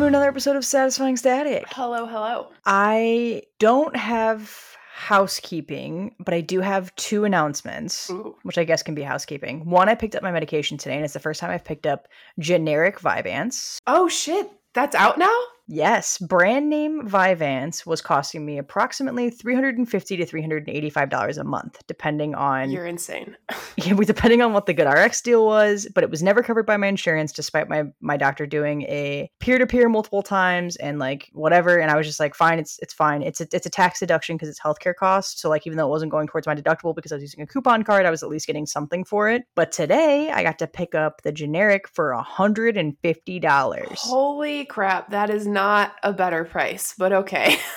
to another episode of Satisfying Static. Hello, hello. I don't have housekeeping, but I do have two announcements, Ooh. which I guess can be housekeeping. One, I picked up my medication today, and it's the first time I've picked up generic Vyvanse. Oh shit, that's out now? Yes, brand name Vyvanse was costing me approximately 350 to $385 a month, depending on You're insane. yeah, we- depending on what the GoodRx deal was, but it was never covered by my insurance, despite my my doctor doing a peer to peer multiple times and like whatever. And I was just like, fine, it's it's fine. It's a, it's a tax deduction because it's healthcare costs. So like, even though it wasn't going towards my deductible because I was using a coupon card, I was at least getting something for it. But today, I got to pick up the generic for hundred and fifty dollars. Holy crap, that is not a better price, but okay.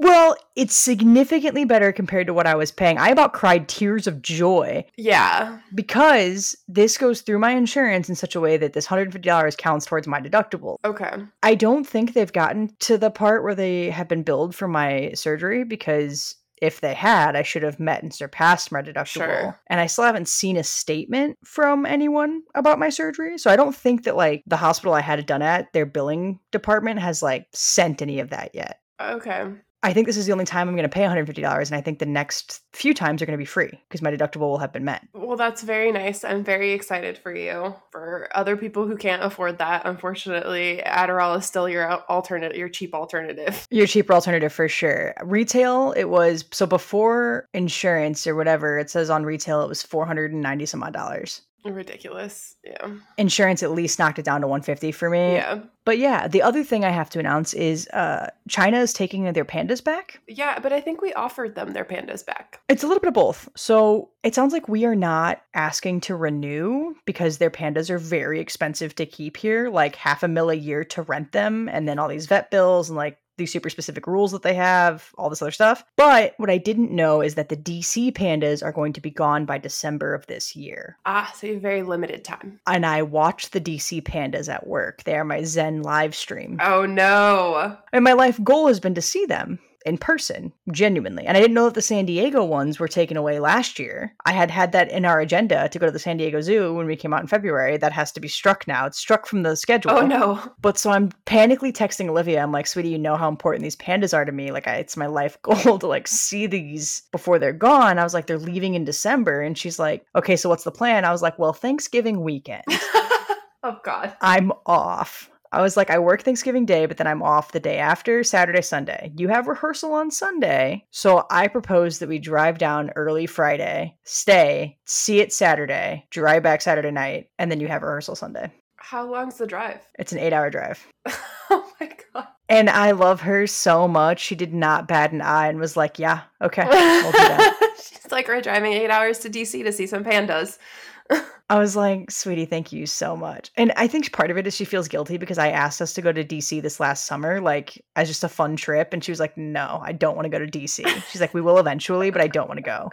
Well, it's significantly better compared to what I was paying. I about cried tears of joy yeah. because this goes through my insurance in such a way that this $150 counts towards my deductible. Okay. I don't think they've gotten to the part where they have been billed for my surgery because if they had, I should have met and surpassed my deductible. Sure. And I still haven't seen a statement from anyone about my surgery. So I don't think that like the hospital I had it done at, their billing department has like sent any of that yet. Okay. I think this is the only time I'm going to pay $150 and I think the next few times are going to be free because my deductible will have been met. Well, that's very nice. I'm very excited for you. For other people who can't afford that, unfortunately, Adderall is still your alternative, your cheap alternative. Your cheaper alternative for sure. Retail, it was so before insurance or whatever, it says on retail it was 490 some odd dollars. Ridiculous. Yeah. Insurance at least knocked it down to 150 for me. Yeah. But yeah, the other thing I have to announce is uh China is taking their pandas back. Yeah, but I think we offered them their pandas back. It's a little bit of both. So it sounds like we are not asking to renew because their pandas are very expensive to keep here, like half a mil a year to rent them, and then all these vet bills and like these super specific rules that they have, all this other stuff. But what I didn't know is that the DC pandas are going to be gone by December of this year. Ah, so you have very limited time. And I watch the DC pandas at work. They are my Zen live stream. Oh no. And my life goal has been to see them in person, genuinely. And I didn't know that the San Diego ones were taken away last year. I had had that in our agenda to go to the San Diego Zoo when we came out in February. That has to be struck now. It's struck from the schedule. Oh no. But so I'm panically texting Olivia. I'm like, sweetie, you know how important these pandas are to me. Like, I, it's my life goal to like see these before they're gone. I was like, they're leaving in December. And she's like, okay, so what's the plan? I was like, well, Thanksgiving weekend. oh god. I'm off. I was like, I work Thanksgiving Day, but then I'm off the day after, Saturday, Sunday. You have rehearsal on Sunday. So I propose that we drive down early Friday, stay, see it Saturday, drive back Saturday night, and then you have rehearsal Sunday. How long's the drive? It's an eight hour drive. oh my god. And I love her so much. She did not bat an eye and was like, yeah, okay, we'll do that. She's like, we're driving eight hours to DC to see some pandas. I was like, sweetie, thank you so much. And I think part of it is she feels guilty because I asked us to go to DC this last summer, like as just a fun trip. And she was like, no, I don't want to go to DC. She's like, we will eventually, but I don't want to go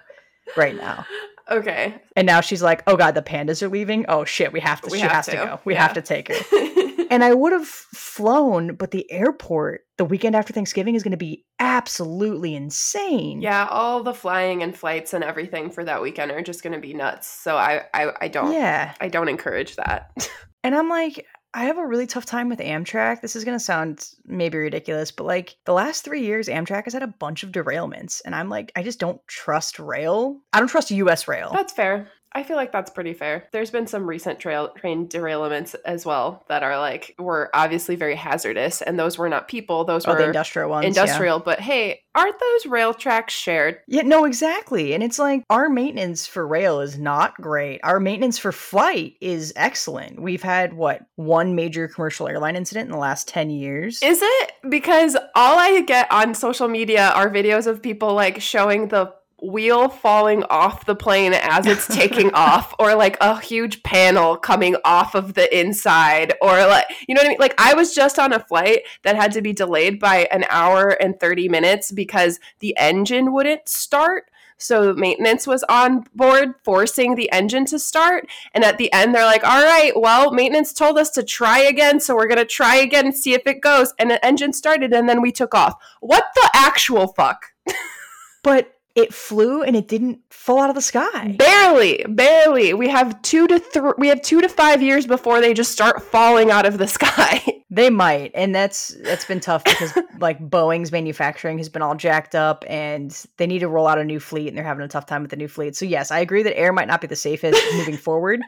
right now. Okay. And now she's like, oh God, the pandas are leaving. Oh shit, we have to, We she have has to. to, go. We yeah. have to take her. and I would have flown, but the airport the weekend after Thanksgiving is going to be absolutely insane. yeah, all the flying and flights and everything for that weekend are just gonna be nuts. So I I, I don't Yeah. I don't encourage that. And I'm like, I have a really tough time with Amtrak. This is going to sound maybe ridiculous, but like the last three years, Amtrak has had a bunch of derailments. And I'm like, I just don't trust rail. I don't trust US rail. That's fair. I feel like that's pretty fair. There's been some recent trail train derailments as well that are like were obviously very hazardous, and those were not people; those oh, were the industrial ones. yeah. industrial. But hey, aren't those rail tracks shared? Yeah, no, exactly. And it's like our maintenance for rail is not great. Our maintenance for flight is excellent. We've had what one major commercial airline incident in the last 10 years. Is it because all I get on social media are videos of people like showing the wheel falling off the plane as it's taking off or like a huge panel coming off of the inside or like you know what I mean? Like I was just on a flight that had to be delayed by an hour and 30 minutes because the engine wouldn't start. So maintenance was on board forcing the engine to start and at the end they're like all right well maintenance told us to try again so we're going to try again and see if it goes. And the engine started and then we took off. What the actual fuck? But it flew and it didn't fall out of the sky. Barely, barely. We have two to three. We have two to five years before they just start falling out of the sky. They might, and that's that's been tough because like Boeing's manufacturing has been all jacked up, and they need to roll out a new fleet, and they're having a tough time with the new fleet. So yes, I agree that air might not be the safest moving forward,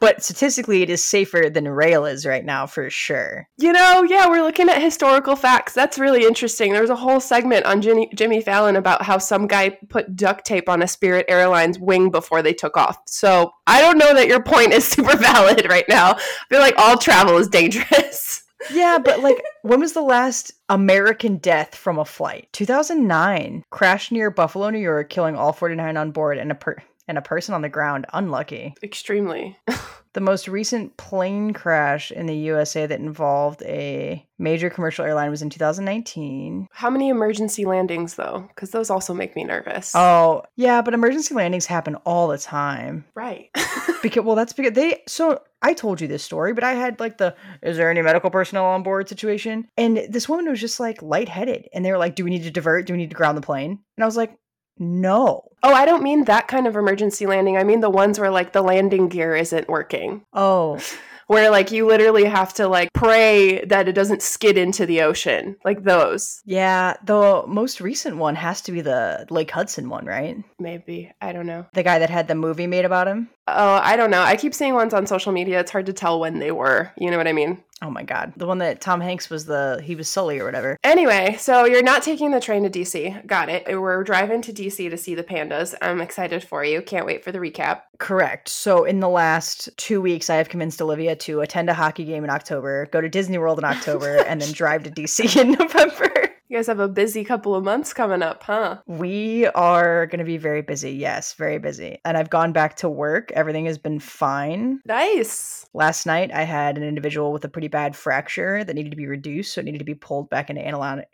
but statistically, it is safer than rail is right now for sure. You know, yeah, we're looking at historical facts. That's really interesting. There was a whole segment on Jimmy, Jimmy Fallon about how some guy put duct tape on a Spirit Airlines wing before they took off. So I don't know that your point is super valid right now. I feel like all travel is dangerous. Yeah, but like, when was the last American death from a flight? 2009. Crash near Buffalo, New York, killing all 49 on board and a per- and a person on the ground. Unlucky. Extremely. The most recent plane crash in the USA that involved a major commercial airline was in 2019. How many emergency landings, though? Because those also make me nervous. Oh, yeah, but emergency landings happen all the time. right. Because well, that's because they so I told you this story, but I had like the is there any medical personnel on board situation? And this woman was just like lightheaded and they were like, Do we need to divert? Do we need to ground the plane? And I was like, No. oh, I don't mean that kind of emergency landing. I mean the ones where like the landing gear isn't working. Oh. Where like you literally have to like pray that it doesn't skid into the ocean. Like those. Yeah, the most recent one has to be the Lake Hudson one, right? Maybe. I don't know. The guy that had the movie made about him. Oh, I don't know. I keep seeing ones on social media. It's hard to tell when they were. You know what I mean? Oh my god. The one that Tom Hanks was the he was Sully or whatever. Anyway, so you're not taking the train to DC. Got it. We're driving to DC to see the pandas. I'm excited for you. Can't wait for the recap. Correct. So in the last two weeks, I have convinced Olivia to attend a hockey game in October, go to Disney World in October, and then drive to DC in November. You guys have a busy couple of months coming up, huh? We are going to be very busy. Yes, very busy. And I've gone back to work. Everything has been fine. Nice. Last night, I had an individual with a pretty bad fracture that needed to be reduced. So it needed to be pulled back into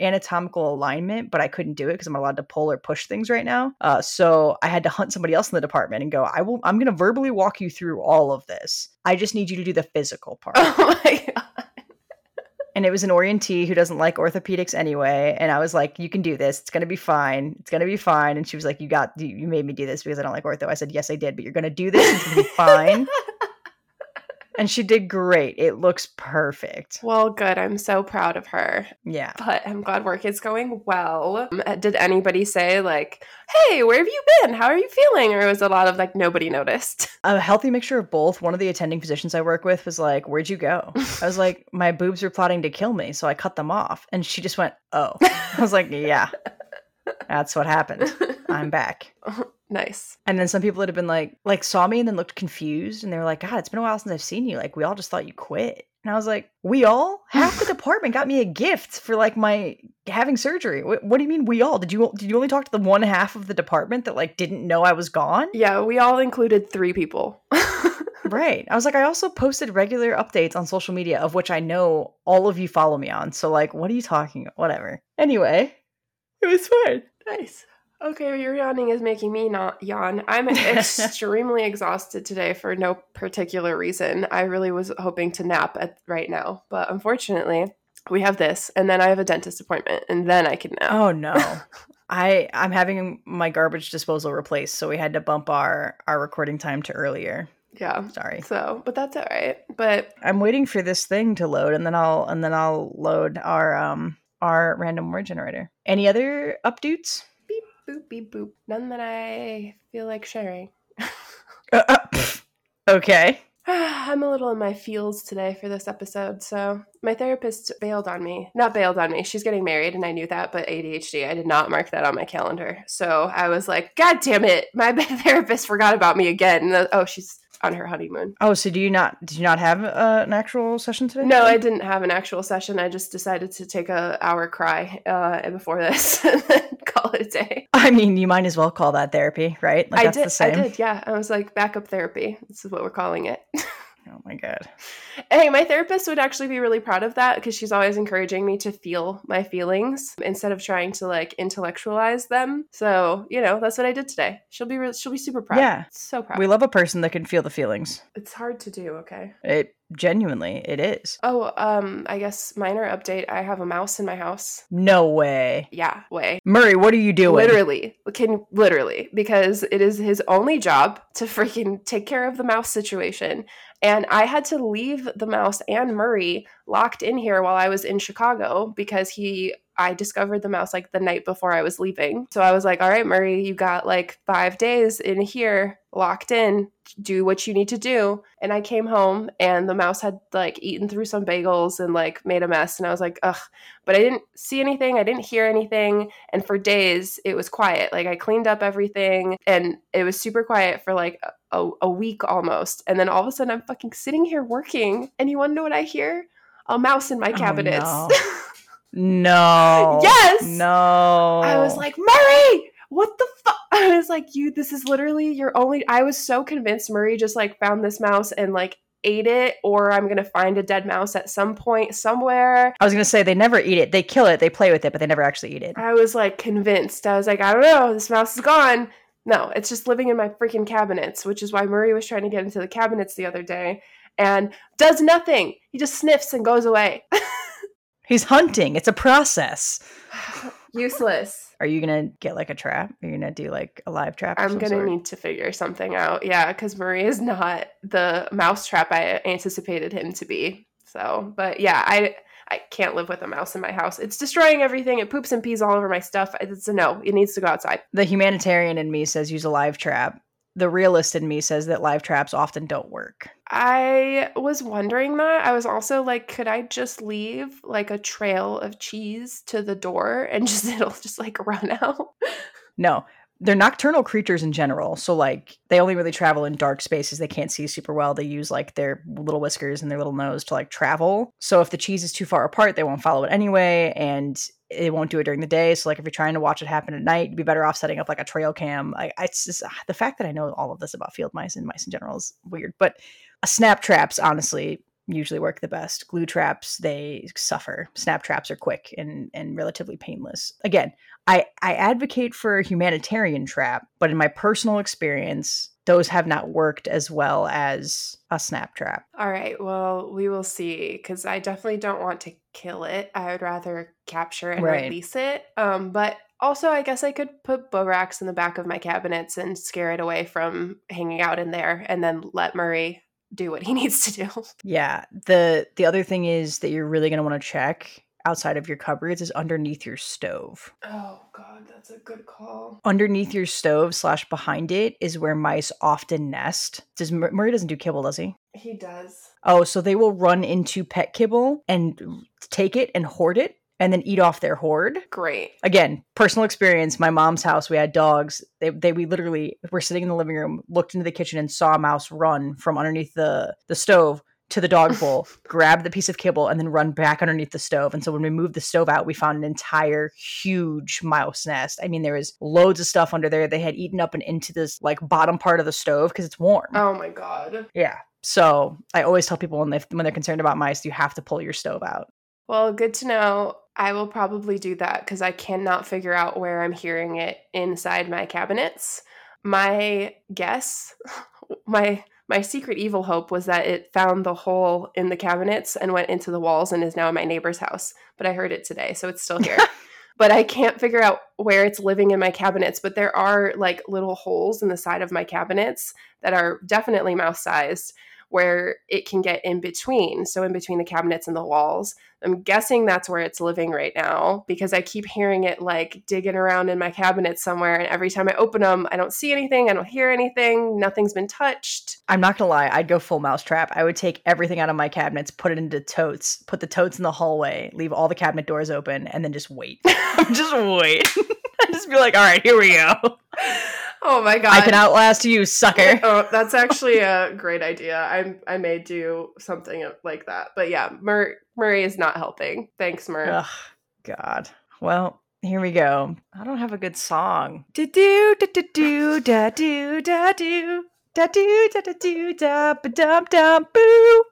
anatomical alignment, but I couldn't do it because I'm not allowed to pull or push things right now. Uh, so I had to hunt somebody else in the department and go, I will, I'm going to verbally walk you through all of this. I just need you to do the physical part. Oh my god. And it was an orientee who doesn't like orthopedics anyway and i was like you can do this. It's going to be fine. It's going to be fine. And she was like you got you, made me do this because i don't like ortho. I said yes i did but you're going to do this it's going to be fine and she did great it looks perfect Well, good. I'm so proud of her. yeah But I'm glad work is going well. Um, Did anybody say, like, hey, where have you been? How are you feeling? Or was a lot of like nobody noticed? a healthy mixture of both one of the attending physicians i work with was like where'd you go i was like my boobs were plotting to kill me so i cut them off and she just went oh i was like yeah that's what happened i'm back nice. And then some people that have been like, like saw me and then looked confused, and they were like, "God, it's been a while since I've seen you. Like, we all just thought you quit." And I was like, "We all? Half the department got me a gift for like my having surgery. What, what do you mean we all? Did you did you only talk to the one half of the department that like didn't know I was gone?" Yeah, we all included three people. Right. I was like, I also posted regular updates on social media, of which I know all of you follow me on. So like, what are you talking? About? Whatever. Anyway, it was fun. nice. Okay, your yawning is making me not yawn. I'm extremely exhausted today for no particular reason. I really was hoping to nap at right now, but unfortunately, we have this, and then I have a dentist appointment, and then I can nap. Oh no. I I'm having my garbage disposal replaced, so we had to bump our our recording time to earlier. Yeah. Sorry. So, but that's all right. But I'm waiting for this thing to load and then I'll and then I'll load our um our random word generator. Any other updates? Boop beep boop. None that I feel like sharing. Uh, uh, okay. I'm a little in my feels today for this episode. So, my therapist bailed on me. Not bailed on me. She's getting married, and I knew that, but ADHD, I did not mark that on my calendar. So, I was like, God damn it. My therapist forgot about me again. And oh, she's on her honeymoon. Oh, so do you not did you not have uh, an actual session today? No, I didn't have an actual session. I just decided to take a hour cry uh, before this and then call it a day. I mean, you might as well call that therapy, right? Like I that's did. the same. I did. Yeah, I was like backup therapy. This is what we're calling it. Oh my god. Hey, my therapist would actually be really proud of that because she's always encouraging me to feel my feelings instead of trying to like intellectualize them. So, you know, that's what I did today. She'll be re- she'll be super proud. Yeah. So proud. We love a person that can feel the feelings. it's hard to do, okay? It Genuinely, it is. Oh, um, I guess minor update. I have a mouse in my house. No way. Yeah, way. Murray, what are you doing? Literally, can literally because it is his only job to freaking take care of the mouse situation. And I had to leave the mouse and Murray locked in here while I was in Chicago because he I discovered the mouse like the night before I was leaving. So I was like, all right, Murray, you got like five days in here locked in. Do what you need to do. And I came home and the mouse had like eaten through some bagels and like made a mess. And I was like, ugh. But I didn't see anything. I didn't hear anything. And for days, it was quiet. Like I cleaned up everything and it was super quiet for like a, a week almost. And then all of a sudden, I'm fucking sitting here working. And you want to know what I hear? A mouse in my oh, cabinets. Oh, no. no. yes. No. I was like, Murray, what the fuck? I was like, you, this is literally your only. I was so convinced Murray just like found this mouse and like ate it, or I'm gonna find a dead mouse at some point somewhere. I was gonna say they never eat it. They kill it, they play with it, but they never actually eat it. I was like convinced. I was like, I don't know, this mouse is gone. No, it's just living in my freaking cabinets, which is why Murray was trying to get into the cabinets the other day and does nothing. He just sniffs and goes away. He's hunting. It's a process. Useless. Are you gonna get like a trap? Are you gonna do like a live trap? I'm gonna sort? need to figure something out. Yeah, because Murray is not the mouse trap I anticipated him to be. So, but yeah, I I can't live with a mouse in my house. It's destroying everything. It poops and pees all over my stuff. It's a no. It needs to go outside. The humanitarian in me says use a live trap. The realist in me says that live traps often don't work. I was wondering that. I was also like, could I just leave like a trail of cheese to the door and just it'll just like run out? No, they're nocturnal creatures in general. So like they only really travel in dark spaces. They can't see super well. They use like their little whiskers and their little nose to like travel. So if the cheese is too far apart, they won't follow it anyway and it won't do it during the day. So like if you're trying to watch it happen at night, you'd be better off setting up like a trail cam. I, I it's just ah, the fact that I know all of this about field mice and mice in general is weird. But a snap traps honestly usually work the best. Glue traps, they suffer. Snap traps are quick and and relatively painless. Again, I I advocate for a humanitarian trap, but in my personal experience, those have not worked as well as a snap trap. All right, well, we will see cuz I definitely don't want to kill it. I would rather capture and right. release it. Um but also, I guess I could put Borax in the back of my cabinets and scare it away from hanging out in there and then let Murray do what he needs to do. Yeah. The the other thing is that you're really going to want to check outside of your cupboards is underneath your stove. Oh god, that's a good call. Underneath your stove slash behind it is where mice often nest. Does Murray doesn't do kibble, does he? He does. Oh, so they will run into pet kibble and take it and hoard it and then eat off their hoard. Great. Again, personal experience. My mom's house, we had dogs. They, they we literally were sitting in the living room, looked into the kitchen, and saw a mouse run from underneath the the stove to the dog bowl, grab the piece of kibble, and then run back underneath the stove. And so when we moved the stove out, we found an entire huge mouse nest. I mean, there was loads of stuff under there. They had eaten up and into this like bottom part of the stove because it's warm. Oh my god. Yeah. So I always tell people when they when they're concerned about mice, you have to pull your stove out. Well, good to know. I will probably do that because I cannot figure out where I'm hearing it inside my cabinets. My guess, my my secret evil hope was that it found the hole in the cabinets and went into the walls and is now in my neighbor's house. But I heard it today, so it's still here. but I can't figure out where it's living in my cabinets. But there are like little holes in the side of my cabinets that are definitely mouse sized where it can get in between. So, in between the cabinets and the walls. I'm guessing that's where it's living right now because I keep hearing it like digging around in my cabinets somewhere. And every time I open them, I don't see anything. I don't hear anything. Nothing's been touched. I'm not going to lie. I'd go full mousetrap. I would take everything out of my cabinets, put it into totes, put the totes in the hallway, leave all the cabinet doors open, and then just wait. just wait. just be like, all right, here we go. Oh my god! I can outlast you, sucker. oh, that's actually a great idea. I I may do something like that. But yeah, Mur- Murray is not helping. Thanks, Murray. Ugh, God. Well, here we go. I don't have a good song. Do do do do do da do da do da do da da do da ba dum dum boo.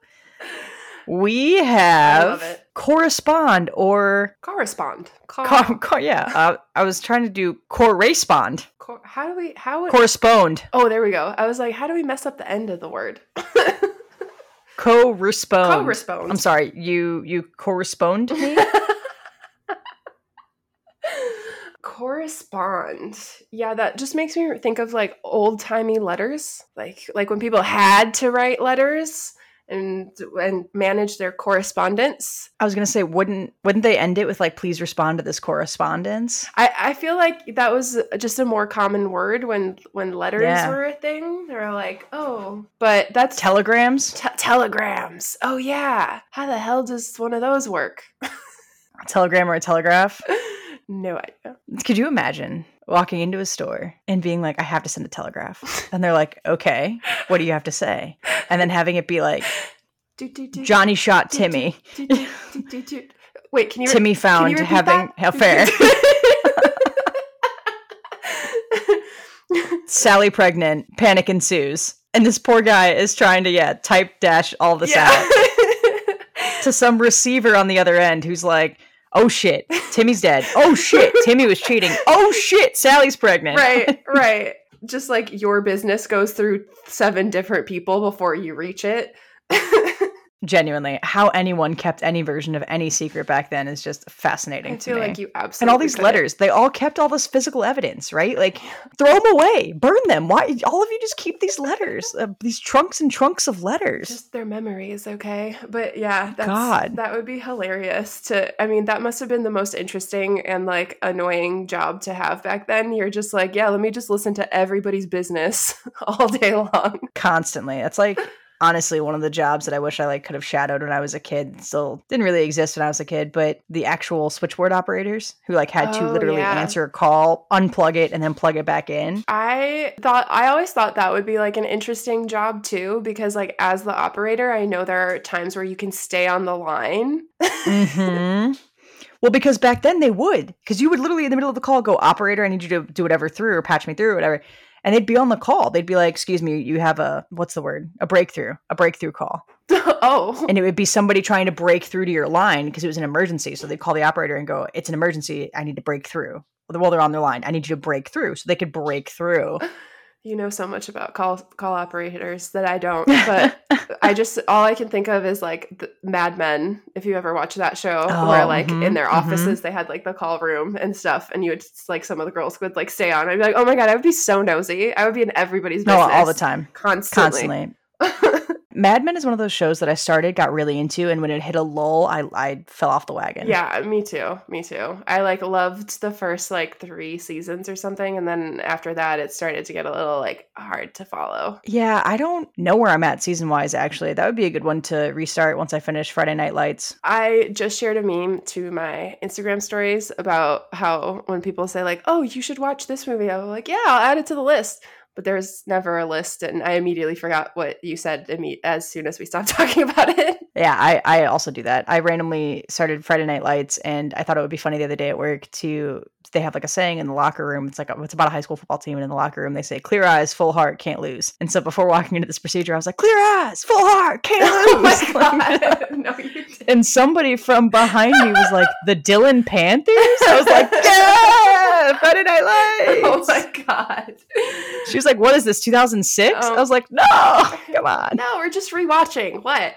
We have correspond or correspond. Cor- cor- yeah, uh, I was trying to do correspond. Cor- how do we how would- correspond? Oh, there we go. I was like, how do we mess up the end of the word? Co-respond. Co-respond. I'm sorry, you you correspond me? correspond yeah that just makes me think of like old timey letters like like when people had to write letters and and manage their correspondence I was gonna say, wouldn't wouldn't they end it with like, please respond to this correspondence? I, I feel like that was just a more common word when when letters Yeah. were a thing they were like oh but that's Telegrams? te- telegrams oh yeah how the hell does one of those work A telegram or a telegraph? no idea Could you imagine walking into a store and being like, I have to send a telegraph? And they're like, okay, what do you have to say? And then having it be like, Johnny shot Timmy. wait can you Timmy found repeat having that? affair. Sally pregnant, panic ensues. And this poor guy is trying to, yeah, type dash all this out to some receiver on the other end who's like, oh shit, Timmy's dead. Oh shit, Timmy was cheating. Oh shit, Sally's pregnant. right, right. Just like your business goes through seven different people before you reach it. Genuinely, how anyone kept any version of any secret back then is just fascinating I to feel me. like you absolutely and all these letters, they all kept all this physical evidence, right? Like, throw them away, burn them. Why? All of you just keep these letters, uh, these trunks and trunks of letters. Just their memories, okay? But yeah, that's, God. that would be hilarious to. I mean, that must have been the most interesting and like annoying job to have back then. You're just like, yeah, let me just listen to everybody's business all day long. constantly. It's like honestly one of the jobs that I wish I like could have shadowed when I was a kid. Still didn't really exist when I was a kid, but the actual switchboard operators who like had to Oh, literally yeah. answer a call, unplug it, and then plug it back in. I thought I always thought that would be like an interesting job too because like as the operator, I know there are times where you can stay on the line. hmm Well, because back then they would, because you would literally in the middle of the call go, operator, I need you to do whatever through or patch me through or whatever. And they'd be on the call. They'd be like, excuse me, you have a, what's the word? A breakthrough, a breakthrough call. oh. and it would be somebody trying to break through to your line because it was an emergency. So they'd call the operator and go, "It's an emergency. I need to break through." Well, they're on their line. I need you to break through, so they could break through. You know so much about call call operators that I don't, but I just all I can think of is like the Mad Men. If you ever watch that show, where Oh, like mhm, in their mhm. offices they had like the call room and stuff, and you would like some of the girls would like stay on. I'd be like, oh my god, I would be so nosy. I would be in everybody's no, business all the time, constantly. constantly. Mad Men is one of those shows that I started, got really into, and when it hit a lull, I I fell off the wagon. yeah, me too. Me too. I like loved the first like three seasons or something, and then after that, it started to get a little like hard to follow. Yeah, I don't know where I'm at season wise. Actually, that would be a good one to restart once I finish Friday Night Lights. I just shared a meme to my Instagram stories about how when people say like, "Oh, you should watch this movie," I'm like, "Yeah, I'll add it to the list." But there's never a list, and I immediately forgot what you said as soon as we stopped talking about it. Yeah, I, I also do that. I randomly started Friday Night Lights, and I thought it would be funny the other day at work to they have like a saying in the locker room. It's like it's about a high school football team, and in the locker room they say "clear eyes, full heart, can't lose." And so before walking into this procedure, I was like, "Clear eyes, full heart, can't lose oh lose." my god! no, you didn't. and somebody from behind me was like, "The Dillon Panthers." I was like, "Yeah, Friday Night Oh my god! She was like, "What is this? 2006?" Oh. I was like, "No, come on." No, we're just rewatching. What?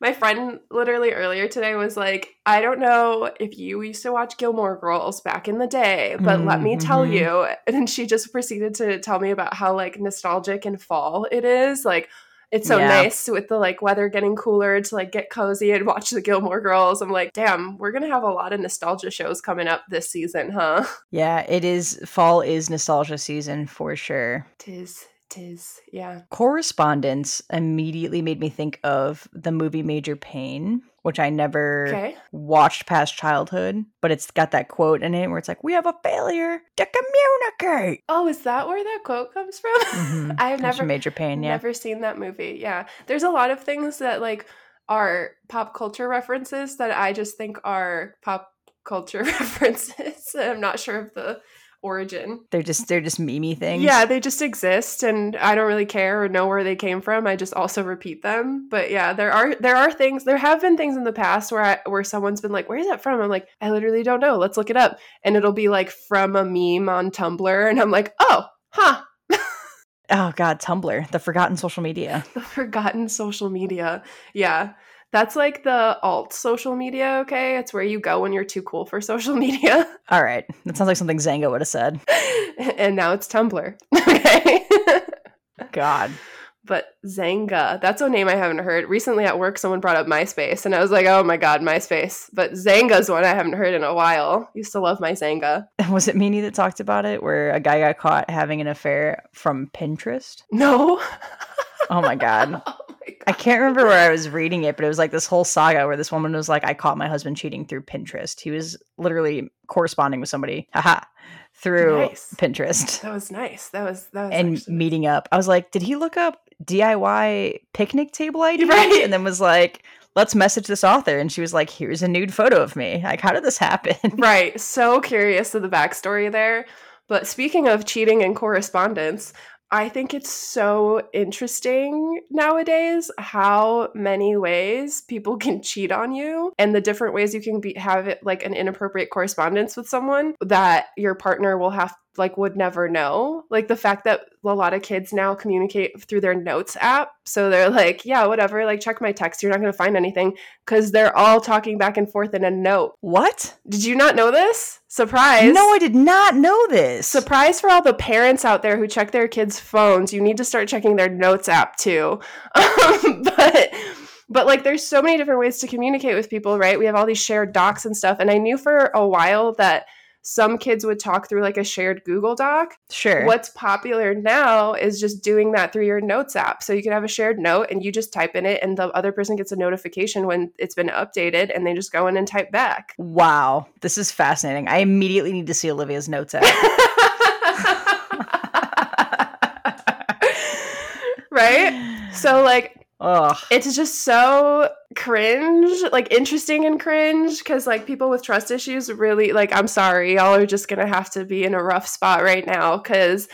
My friend literally earlier today was like, I don't know if you used to watch Gilmore Girls back in the day, but let me tell Mhm. you. And she just proceeded to tell me about how like nostalgic and fall it is. Like it's so Yeah. nice with the like weather getting cooler to like get cozy and watch the Gilmore Girls. I'm like, damn, we're gonna have a lot of nostalgia shows coming up this season, huh? Yeah, it is. Fall is nostalgia season for sure. Tis, tis, yeah. Correspondence immediately made me think of the movie Major Payne, which I never Okay. watched past childhood, but it's got that quote in it where it's like, "We have a failure to communicate." Oh, is that where that quote comes from? Mhm. I've never Major Payne. Yeah, Never seen that movie. Yeah. There's a lot of things that like are pop culture references that I just think are pop culture references. I'm not sure of the origin. they're just they're just memey things. Yeah, they just exist and I don't really care or know where they came from. I just also repeat them. But yeah, there are there are things there have been things in the past where I, where someone's been like, "Where's that from?" I'm like, "I literally don't know. Let's look it up." And it'll be like from a meme on Tumblr and I'm like, "Oh, huh." Oh god, Tumblr, the forgotten social media. The forgotten social media. Yeah. That's like the alt social media, okay? It's where you go when you're too cool for social media. All right. That sounds like something Xanga would have said. and now it's Tumblr. Okay. God. But Xanga, that's a name I haven't heard. Recently at work, someone brought up MySpace, and I was like, oh my God, MySpace. But Xanga's one I haven't heard in a while. Used to love my Xanga. Was it Meanie that talked about it where a guy got caught having an affair from Pinterest? No. Oh my God. I can't remember where I was reading it, but it was like this whole saga where this woman was like, I caught my husband cheating through Pinterest. He was literally corresponding with somebody, haha, through Nice. Pinterest That was nice. That was that was and actually- meeting up. I was like, did he look up DIY picnic table ideas? Right. And then was like, let's message this author. And she was like, here's a nude photo of me. Like, how did this happen? Right. So curious of the backstory there. But speaking of cheating and correspondence, I think it's so interesting nowadays how many ways people can cheat on you and the different ways you can be have it like an inappropriate correspondence with someone that your partner will have like would never know. Like the fact that a lot of kids now communicate through their notes app. So they're like, yeah, whatever, like check my text, you're not going to find anything cuz they're all talking back and forth in a note. what? Did you not know this? Surprise. No, I did not know this. Surprise for all the parents out there who check their kids' phones. You need to start checking their notes app too. Um, but but like there's so many different ways to communicate with people, right? We have all these shared docs and stuff. And I knew for a while that some kids would talk through like a shared Google Doc. sure. What's popular now is just doing that through your notes app. So you can have a shared note and you just type in it and the other person gets a notification when it's been updated and they just go in and type back. Wow, this is fascinating. I immediately need to see Olivia's notes app. right? So like Ugh. it's just so cringe, like interesting and cringe because like people with trust issues really like I'm sorry, y'all are just gonna have to be in a rough spot right now because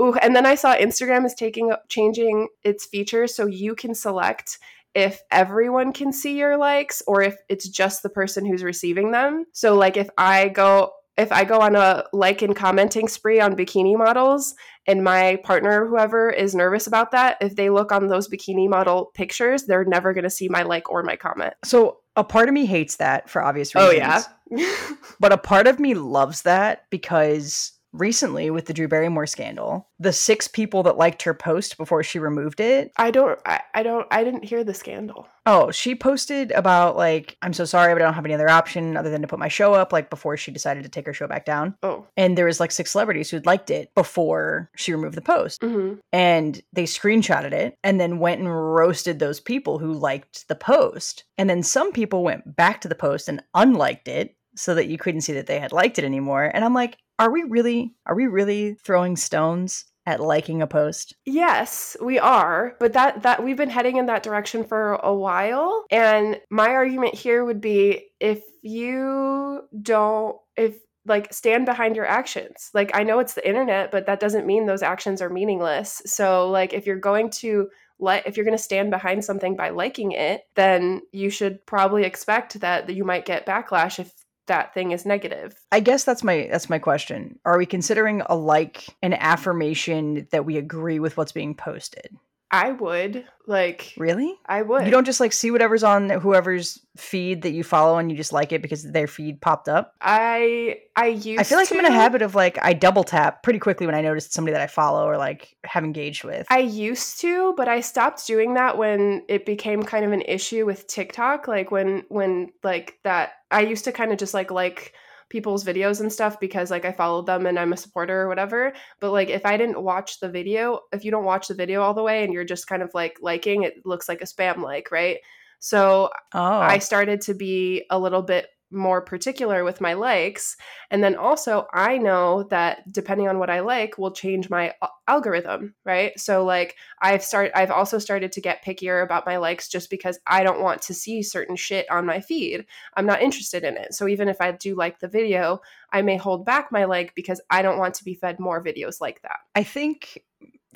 ooh, and then I saw Instagram is taking changing its features so you can select if everyone can see your likes or if it's just the person who's receiving them. So like if I go if I go on a like and commenting spree on bikini models and my partner whoever is nervous about that, if they look on those bikini model pictures, they're never going to see my like or my comment. So a part of me hates that for obvious reasons. Oh yeah. But a part of me loves that because recently with the Drew Barrymore scandal, the six people that liked her post before she removed it. I don't I, I don't I didn't hear the scandal. Oh, she posted about like, I'm so sorry, but I don't have any other option other than to put my show up, like before she decided to take her show back down. Oh. And there was like six celebrities who'd liked it before she removed the post. hmm and they screenshotted it and then went and roasted those people who liked the post. And then some people went back to the post and unliked it so that you couldn't see that they had liked it anymore. And I'm like, are we really are we really throwing stones at liking a post? Yes, we are, but that that we've been heading in that direction for a while. And my argument here would be if you don't if like stand behind your actions. Like I know it's the internet, but that doesn't mean those actions are meaningless. So like if you're going to let if you're going to stand behind something by liking it, then you should probably expect that you might get backlash if that thing is negative. I guess that's my that's my question. Are we considering a like an affirmation that we agree with what's being posted? I would like Really? I would. You don't just like see whatever's on whoever's feed that you follow and you just like it because their feed popped up? I I used I feel like I'm in a habit of like I double tap pretty quickly when I notice somebody that I follow or like have engaged with. I used to, but I stopped doing that when it became kind of an issue with TikTok. Like when when like that I used to kind of just like like people's videos and stuff because like I followed them and I'm a supporter or whatever. But like if I didn't watch the video, if you don't watch the video all the way and you're just kind of like liking, it looks like a spam like, right? So oh, I started to be a little bit more particular with my likes. And then also, I know that depending on what I like will change my algorithm, right? So like I've start I've also started to get pickier about my likes just because I don't want to see certain shit on my feed. I'm not interested in it. So even if I do like the video, I may hold back my like because I don't want to be fed more videos like that. I think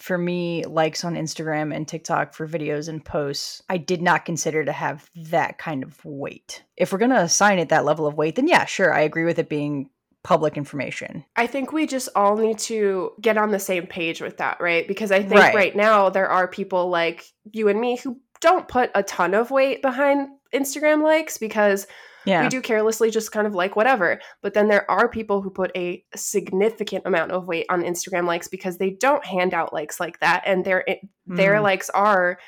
for me, likes on Instagram and TikTok for videos and posts, I did not consider to have that kind of weight. If we're gonna assign it that level of weight, then yeah, sure, I agree with it being public information. I think we just all need to get on the same page with that, right? Because I think Right. right, now there are people like you and me who don't put a ton of weight behind Instagram likes because Yeah. we do carelessly just kind of like whatever. But then there are people who put a significant amount of weight on Instagram likes because they don't hand out likes like that and their their Mhm. likes are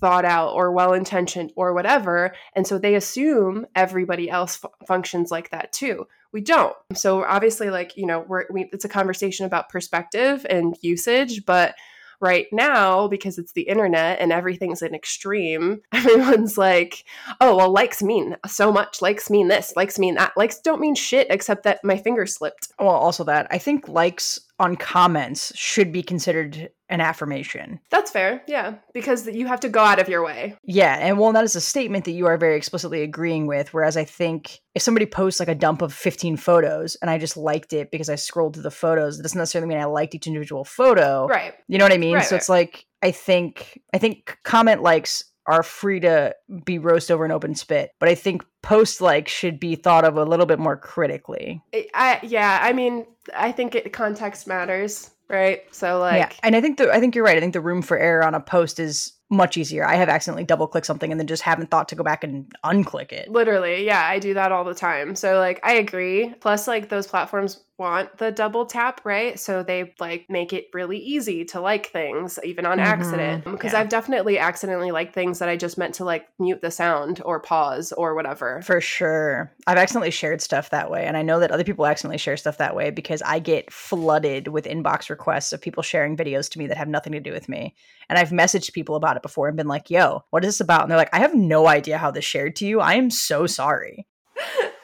thought out or well intentioned or whatever and so they assume everybody else fu- functions like that too we don't so obviously like you know we're we, it's a conversation about perspective and usage but right now because it's the internet and everything's an extreme everyone's like oh well likes mean so much likes mean this likes mean that likes don't mean shit except that my finger slipped. Well, also that I think likes on comments should be considered an affirmation. that's fair yeah because you have to go out of your way Yeah, and well, that is a statement that you are very explicitly agreeing with. Whereas I think if somebody posts like a dump of 15 photos and I just liked it because I scrolled through the photos, it doesn't necessarily mean I liked each individual photo. right You know what I mean? Right, so it's like I think I think comment likes are free to be roast over an open spit, but I think post like should be thought of a little bit more critically. I, yeah, I mean, I think it context matters, right? So like yeah, and I think the I think you're right. I think the room for error on a post is much easier. I have accidentally double clicked something and then just haven't thought to go back and unclick it. literally, yeah, I do that all the time. So like I agree. Plus like those platforms want the double tap, right? So they like make it really easy to like things even on Mhm, accident. Because yeah. I've definitely accidentally liked things that I just meant to like mute the sound or pause or whatever. For sure. I've accidentally shared stuff that way. And I know that other people accidentally share stuff that way because I get flooded with inbox requests of people sharing videos to me that have nothing to do with me. And I've messaged people about it before and been like, yo, what is this about? And they're like, I have no idea how this shared to you. I am so sorry.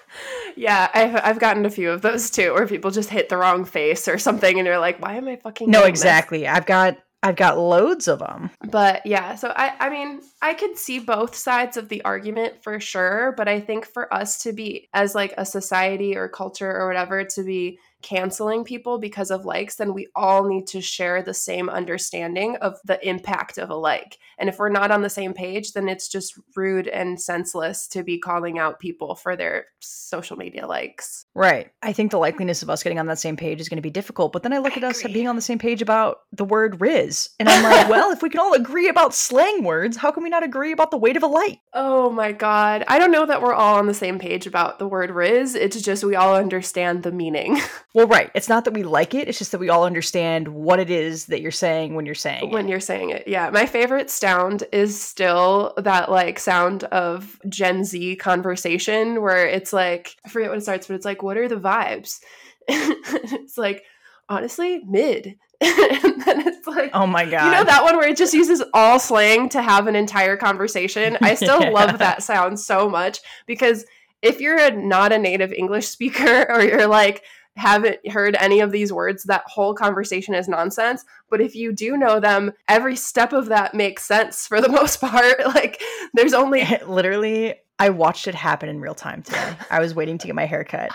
yeah, I've, I've gotten a few of those too, where people just hit the wrong face or something, and you're like, "Why am I fucking?" No, doing this?" exactly. I've got I've got loads of them. But yeah, so I I mean, I could see both sides of the argument for sure, but I think for us to be as like a society or culture or whatever to be canceling people because of likes, then we all need to share the same understanding of the impact of a like. And if we're not on the same page, then it's just rude and senseless to be calling out people for their social media likes. Right. I think the likeliness of us getting on that same page is going to be difficult. But then I look I at us being on the same page about the word Rizz. And I'm like, well, if we can all agree about slang words, how can we not agree about the weight of a like? Oh my god. I don't know that we're all on the same page about the word Rizz. It's just we all understand the meaning. Well, right. It's not that we like it, it's just that we all understand what it is that you're saying when you're saying when it. you're saying it. Yeah. My favorite sound is still that like sound of Gen Z conversation where it's like, I forget what it starts, but it's like, what are the vibes? it's like, honestly, mid. and then it's like, Oh my god. you know that one where it just uses all slang to have an entire conversation? I still Yeah. love that sound so much because if you're a, not a native English speaker or you're like, haven't heard any of these words, that whole conversation is nonsense. But if you do know them, every step of that makes sense for the most part. Like, there's only. Literally, I watched it happen in real time today. I was waiting to get my hair cut.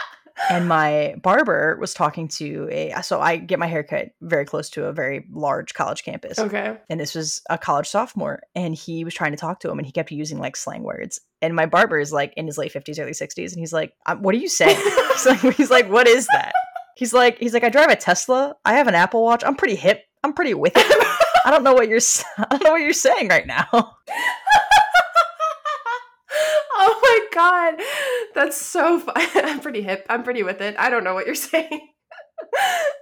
And my barber was talking to a so I get my haircut very close to a very large college campus. Okay. and this was a college sophomore and he was trying to talk to him and he kept using like slang words. And my barber is like in his late 50s early 60s and he's like "Um, what are you saying? He's like he's like what is that? He's like he's like i drive a tesla. I have an apple watch. I'm pretty hip. I'm pretty with it. I don't know what you're i don't know what you're saying right now. Oh my god, that's so fun. I'm pretty hip. I'm pretty with it. I don't know what you're saying.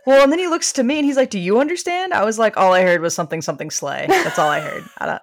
well and then he looks to me and he's like do you understand i was like all i heard was something something slay that's all i heard i don't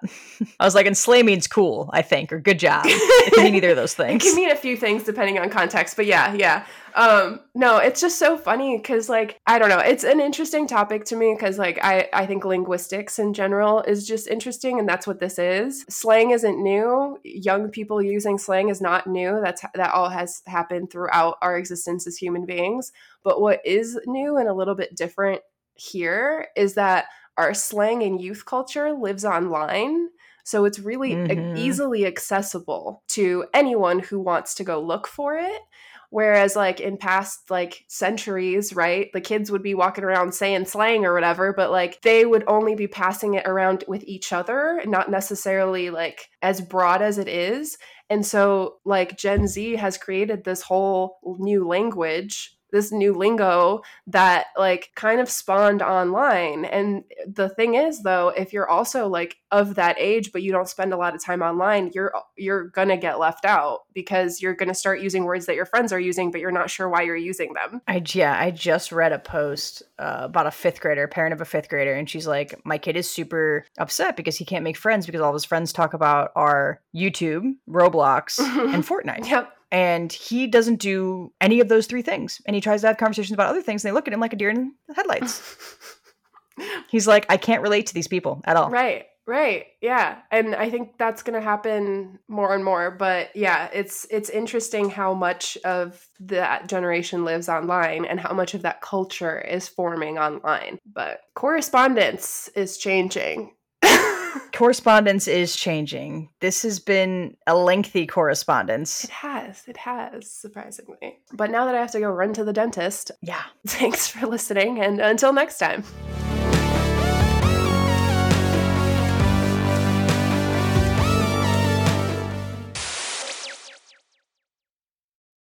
i was like and slay means cool i think or good job it can mean either of those things. It can mean a few things depending on context, but yeah, yeah. Um, no, it's just so funny because, like, I don't know, it's an interesting topic to me because, like, I I think linguistics in general is just interesting, and that's what this is. Slang isn't new. Young people using slang is not new. That's that all has happened throughout our existence as human beings. But what is new and a little bit different here is that our slang and youth culture lives online. So it's really Mhm. easily accessible to anyone who wants to go look for it. Whereas, like in past like centuries, right, the kids would be walking around saying slang or whatever, but like they would only be passing it around with each other, not necessarily like as broad as it is. And so, like Gen Z has created this whole new language this new lingo that like kind of spawned online. And the thing is though, if you're also like of that age but you don't spend a lot of time online, you're you're going to get left out because you're going to start using words that your friends are using but you're not sure why you're using them. I yeah, I just read a post uh, about a fifth grader, parent of a fifth grader, and she's like, "My kid is super upset because he can't make friends because all his friends talk about are YouTube, Roblox, and Fortnite." Yep. And he doesn't do any of those three things, and he tries to have conversations about other things, and they look at him like a deer in the headlights. He's like, "I can't relate to these people at all." Right. Right. Yeah. And I think that's going to happen more and more, but yeah, it's it's interesting how much of that generation lives online and how much of that culture is forming online. But correspondence is changing. Correspondence is changing. This has been a lengthy correspondence. It has. It has, surprisingly. But now that I have to go run to the dentist, yeah. Thanks for listening and until next time.